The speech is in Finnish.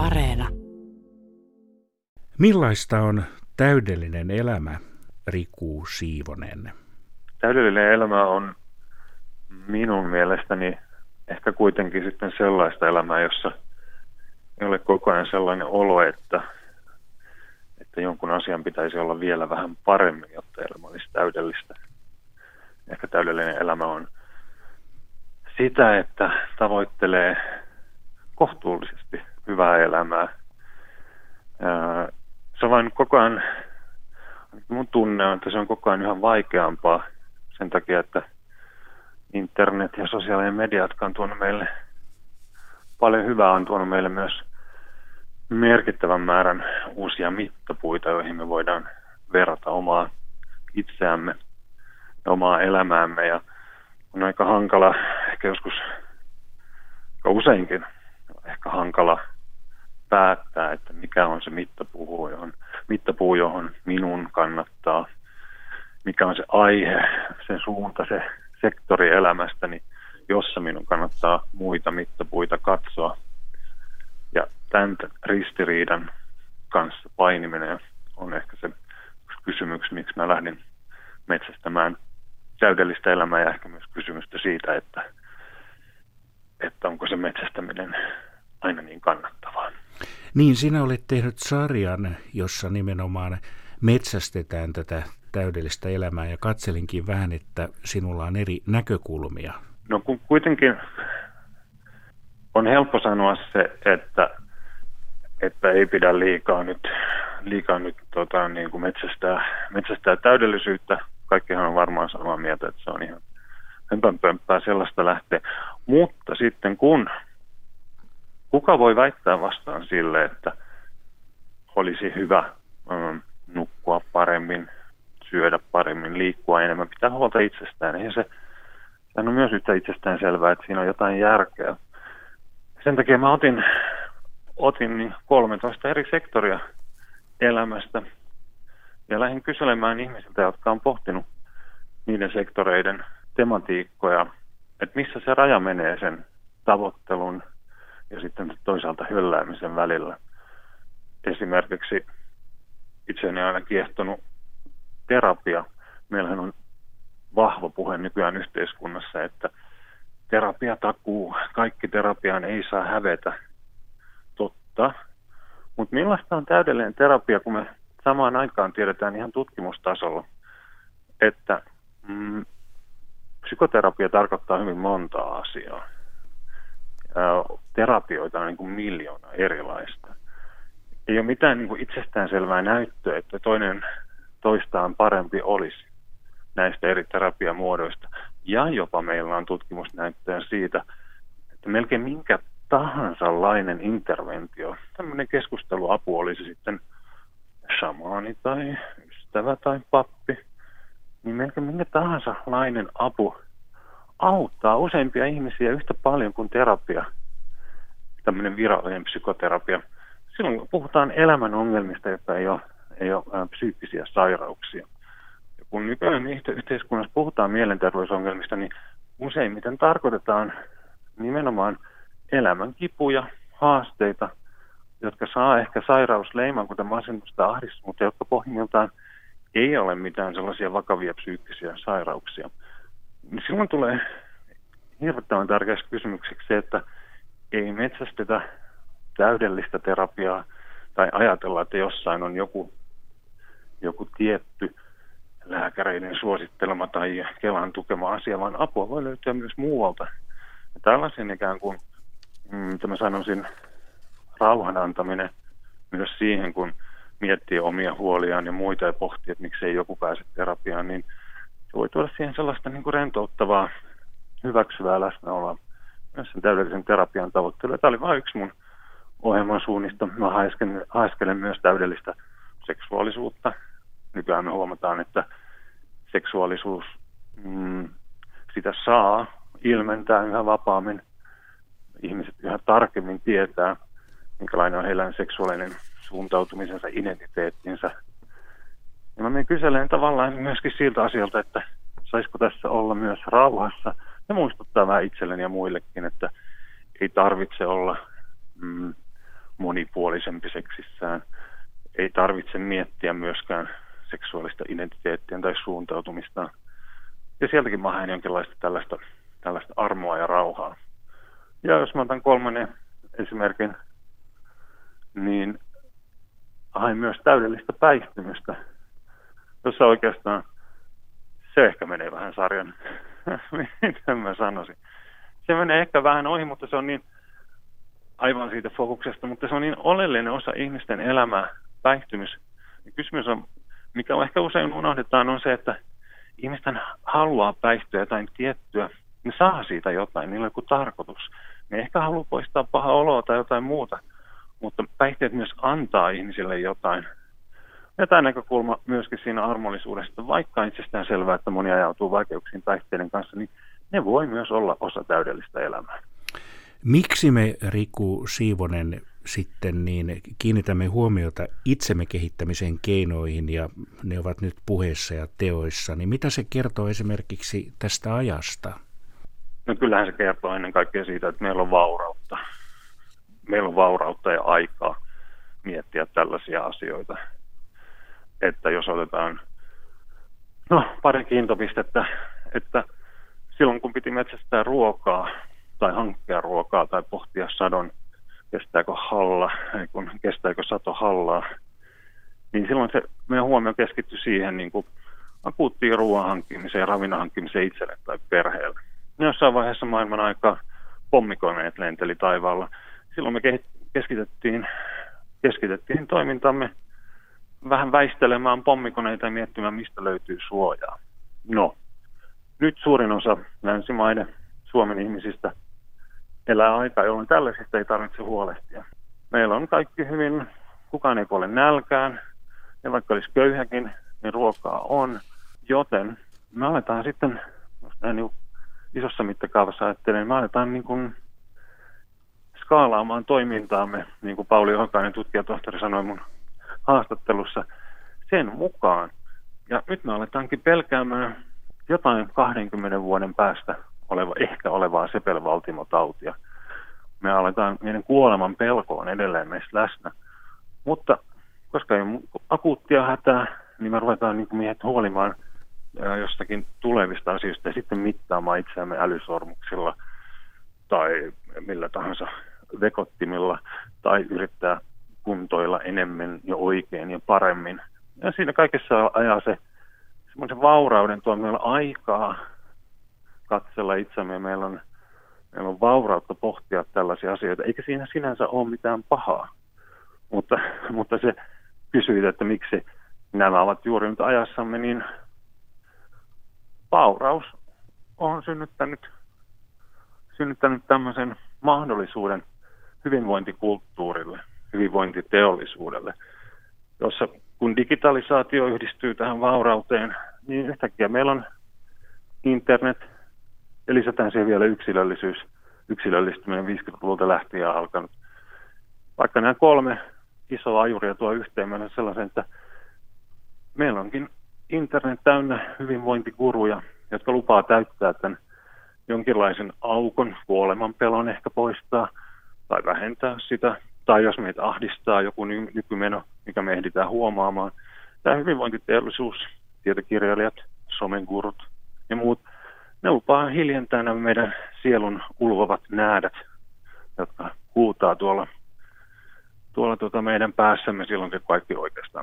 Areena. Millaista on täydellinen elämä, Riku Siivonen? Täydellinen elämä on minun mielestäni ehkä kuitenkin sitten sellaista elämää, jossa ei ole koko ajan sellainen olo, että, että jonkun asian pitäisi olla vielä vähän paremmin, jotta elämä olisi täydellistä. Ehkä täydellinen elämä on sitä, että tavoittelee kohtuullisesti hyvää elämää. Se on vain koko ajan, mun tunne on, että se on koko ajan yhä vaikeampaa sen takia, että internet ja sosiaalinen media, jotka on tuonut meille paljon hyvää, on tuonut meille myös merkittävän määrän uusia mittapuita, joihin me voidaan verrata omaa itseämme ja omaa elämäämme. Ja on aika hankala, ehkä joskus, aika useinkin, ehkä hankala päättää, että mikä on se mittapuu, johon, mittapuu, johon minun kannattaa, mikä on se aihe, se suunta, se sektori elämästäni, jossa minun kannattaa muita mittapuita katsoa. Ja tämän ristiriidan kanssa painiminen on ehkä se kysymys, miksi mä lähdin metsästämään täydellistä elämää ja ehkä myös kysymystä siitä, että, että onko se metsästäminen aina niin kannattavaa. Niin, sinä olet tehnyt sarjan, jossa nimenomaan metsästetään tätä täydellistä elämää ja katselinkin vähän, että sinulla on eri näkökulmia. No kun kuitenkin on helppo sanoa se, että, että ei pidä liikaa nyt, liikaa nyt tota, niin kuin metsästää, metsästää täydellisyyttä. Kaikkihan on varmaan samaa mieltä, että se on ihan hömpänpömppää sellaista lähteä. Mutta sitten kun, kuka voi väittää vastaan sille, että olisi hyvä um, nukkua paremmin, syödä paremmin, liikkua enemmän, pitää huolta itsestään. Eihän se, sehän on myös yhtä itsestään selvää, että siinä on jotain järkeä. Sen takia mä otin, otin niin 13 eri sektoria elämästä ja lähdin kyselemään ihmisiltä, jotka on pohtinut niiden sektoreiden tematiikkoja, että missä se raja menee sen tavoittelun ja sitten toisaalta hölläämisen välillä. Esimerkiksi itseäni aina kiehtonut terapia. Meillähän on vahva puhe nykyään yhteiskunnassa, että terapia takuu, kaikki terapiaan ei saa hävetä. Totta. Mutta millaista on täydellinen terapia, kun me samaan aikaan tiedetään ihan tutkimustasolla, että mm, psykoterapia tarkoittaa hyvin monta asiaa. Terapioita on niin kuin miljoona erilaista. Ei ole mitään niin kuin itsestäänselvää näyttöä, että toinen toistaan parempi olisi näistä eri terapiamuodoista. Ja jopa meillä on tutkimusnäyttöä siitä, että melkein minkä tahansa lainen interventio, tämmöinen keskusteluapu olisi sitten shamaani tai ystävä tai pappi, niin melkein minkä tahansa lainen apu auttaa useimpia ihmisiä yhtä paljon kuin terapia, tämmöinen virallinen psykoterapia. Silloin puhutaan elämän ongelmista, jotka ei ole ei ole psyykkisiä sairauksia. Ja kun nykyään yhteiskunnassa puhutaan mielenterveysongelmista, niin useimmiten tarkoitetaan nimenomaan elämän kipuja, haasteita, jotka saa ehkä sairausleiman, kuten masennusta ahdistus, mutta jotka pohjimmiltaan ei ole mitään sellaisia vakavia psyykkisiä sairauksia. Silloin tulee hirvittävän tärkeäksi kysymykseksi se, että ei metsästetä täydellistä terapiaa tai ajatella, että jossain on joku joku tietty lääkäreiden suosittelema tai Kelan tukema asia, vaan apua voi löytyä myös muualta. Ja tällaisen ikään kuin, mm, mitä mä sanoisin, rauhan antaminen myös siihen, kun miettii omia huoliaan ja muita ja pohtii, että miksei joku pääse terapiaan, niin se voi tuoda siihen sellaista niin kuin rentouttavaa, hyväksyvää läsnäoloa myös sen täydellisen terapian tavoittelu. Tämä oli vain yksi mun ohjelman suunnista. Mä haiskelen, haiskelen myös täydellistä seksuaalisuutta, nykyään me huomataan, että seksuaalisuus, mm, sitä saa ilmentää yhä vapaammin. Ihmiset yhä tarkemmin tietää, minkälainen on heidän seksuaalinen suuntautumisensa, identiteettinsä. Menen kyseleen tavallaan myöskin siltä asialta, että saisiko tässä olla myös rauhassa. Ja muistuttaa vähän itselleni ja muillekin, että ei tarvitse olla mm, monipuolisempi seksissään. Ei tarvitse miettiä myöskään seksuaalista identiteettiä tai suuntautumista. Ja sieltäkin mä haen jonkinlaista tällaista, tällaista armoa ja rauhaa. Ja jos mä otan kolmannen esimerkin, niin hain myös täydellistä päihtymystä, jossa oikeastaan se ehkä menee vähän sarjan, miten mä sanoisin. Se menee ehkä vähän ohi, mutta se on niin aivan siitä fokuksesta, mutta se on niin oleellinen osa ihmisten elämää, päihtymys. Ja kysymys on, mikä ehkä usein unohdetaan, on se, että ihmisten haluaa päihtyä jotain tiettyä, ne saa siitä jotain, niillä on joku tarkoitus. Ne ehkä haluaa poistaa paha oloa tai jotain muuta, mutta päihteet myös antaa ihmisille jotain. Ja tämä näkökulma myöskin siinä armollisuudesta, vaikka itsestään selvää, että moni ajautuu vaikeuksiin päihteiden kanssa, niin ne voi myös olla osa täydellistä elämää. Miksi me, Riku Siivonen, sitten niin kiinnitämme huomiota itsemme kehittämisen keinoihin ja ne ovat nyt puheessa ja teoissa, niin mitä se kertoo esimerkiksi tästä ajasta? No kyllähän se kertoo ennen kaikkea siitä, että meillä on vaurautta. Meillä on vaurautta ja aikaa miettiä tällaisia asioita. Että jos otetaan no, pari kiintopistettä, että silloin kun piti metsästää ruokaa tai hankkia ruokaa tai pohtia sadon, kestääkö halla, kun kestääkö sato hallaa, niin silloin se meidän huomio keskittyi siihen niin kuin akuuttiin ruoan hankkimiseen ja ravinnon hankkimiseen itselle tai perheelle. Ja jossain vaiheessa maailman aikaa pommikoneet lenteli taivaalla. Silloin me keskitettiin, keskitettiin toimintamme vähän väistelemään pommikoneita ja miettimään, mistä löytyy suojaa. No, nyt suurin osa länsimaiden Suomen ihmisistä elää aikaa, jolloin tällaisista ei tarvitse huolehtia. Meillä on kaikki hyvin, kukaan ei kuole nälkään, ja vaikka olisi köyhäkin, niin ruokaa on. Joten me aletaan sitten, jos näin niin isossa mittakaavassa ajattelen, me aletaan niin kuin skaalaamaan toimintaamme, niin kuin Pauli Hokainen tutkijatohtori sanoi mun haastattelussa, sen mukaan. Ja nyt me aletaankin pelkäämään jotain 20 vuoden päästä oleva, ehkä olevaa sepelvaltimotautia. Me aletaan, meidän kuoleman pelko on edelleen meistä läsnä. Mutta koska ei akuuttia hätää, niin me ruvetaan niin miehet huolimaan jostakin tulevista asioista ja sitten mittaamaan itseämme älysormuksilla tai millä tahansa vekottimilla tai yrittää kuntoilla enemmän ja oikein ja paremmin. Ja siinä kaikessa ajaa se semmoisen vaurauden tuo meillä aikaa katsella itseämme ja meillä on, meillä on vaurautta pohtia tällaisia asioita, eikä siinä sinänsä ole mitään pahaa. Mutta, mutta se kysyit, että miksi nämä ovat juuri nyt ajassamme, niin vauraus on synnyttänyt, synnyttänyt tämmöisen mahdollisuuden hyvinvointikulttuurille, hyvinvointiteollisuudelle, jossa kun digitalisaatio yhdistyy tähän vaurauteen, niin yhtäkkiä meillä on internet ja lisätään siihen vielä yksilöllisyys, yksilöllistyminen 50-luvulta lähtien alkanut. Vaikka nämä kolme isoa ajuria tuo yhteen meillä sellaisen, että meillä onkin internet täynnä hyvinvointiguruja, jotka lupaa täyttää tämän jonkinlaisen aukon, kuoleman pelon ehkä poistaa tai vähentää sitä, tai jos meitä ahdistaa joku nykymeno, mikä me ehditään huomaamaan. Tämä hyvinvointiteollisuus, tietokirjailijat, somen gurut ja muut, ne lupaa hiljentää nämä meidän sielun ulvovat näädät, jotka huutaa tuolla, tuolla tuota meidän päässämme silloin, kun kaikki oikeasti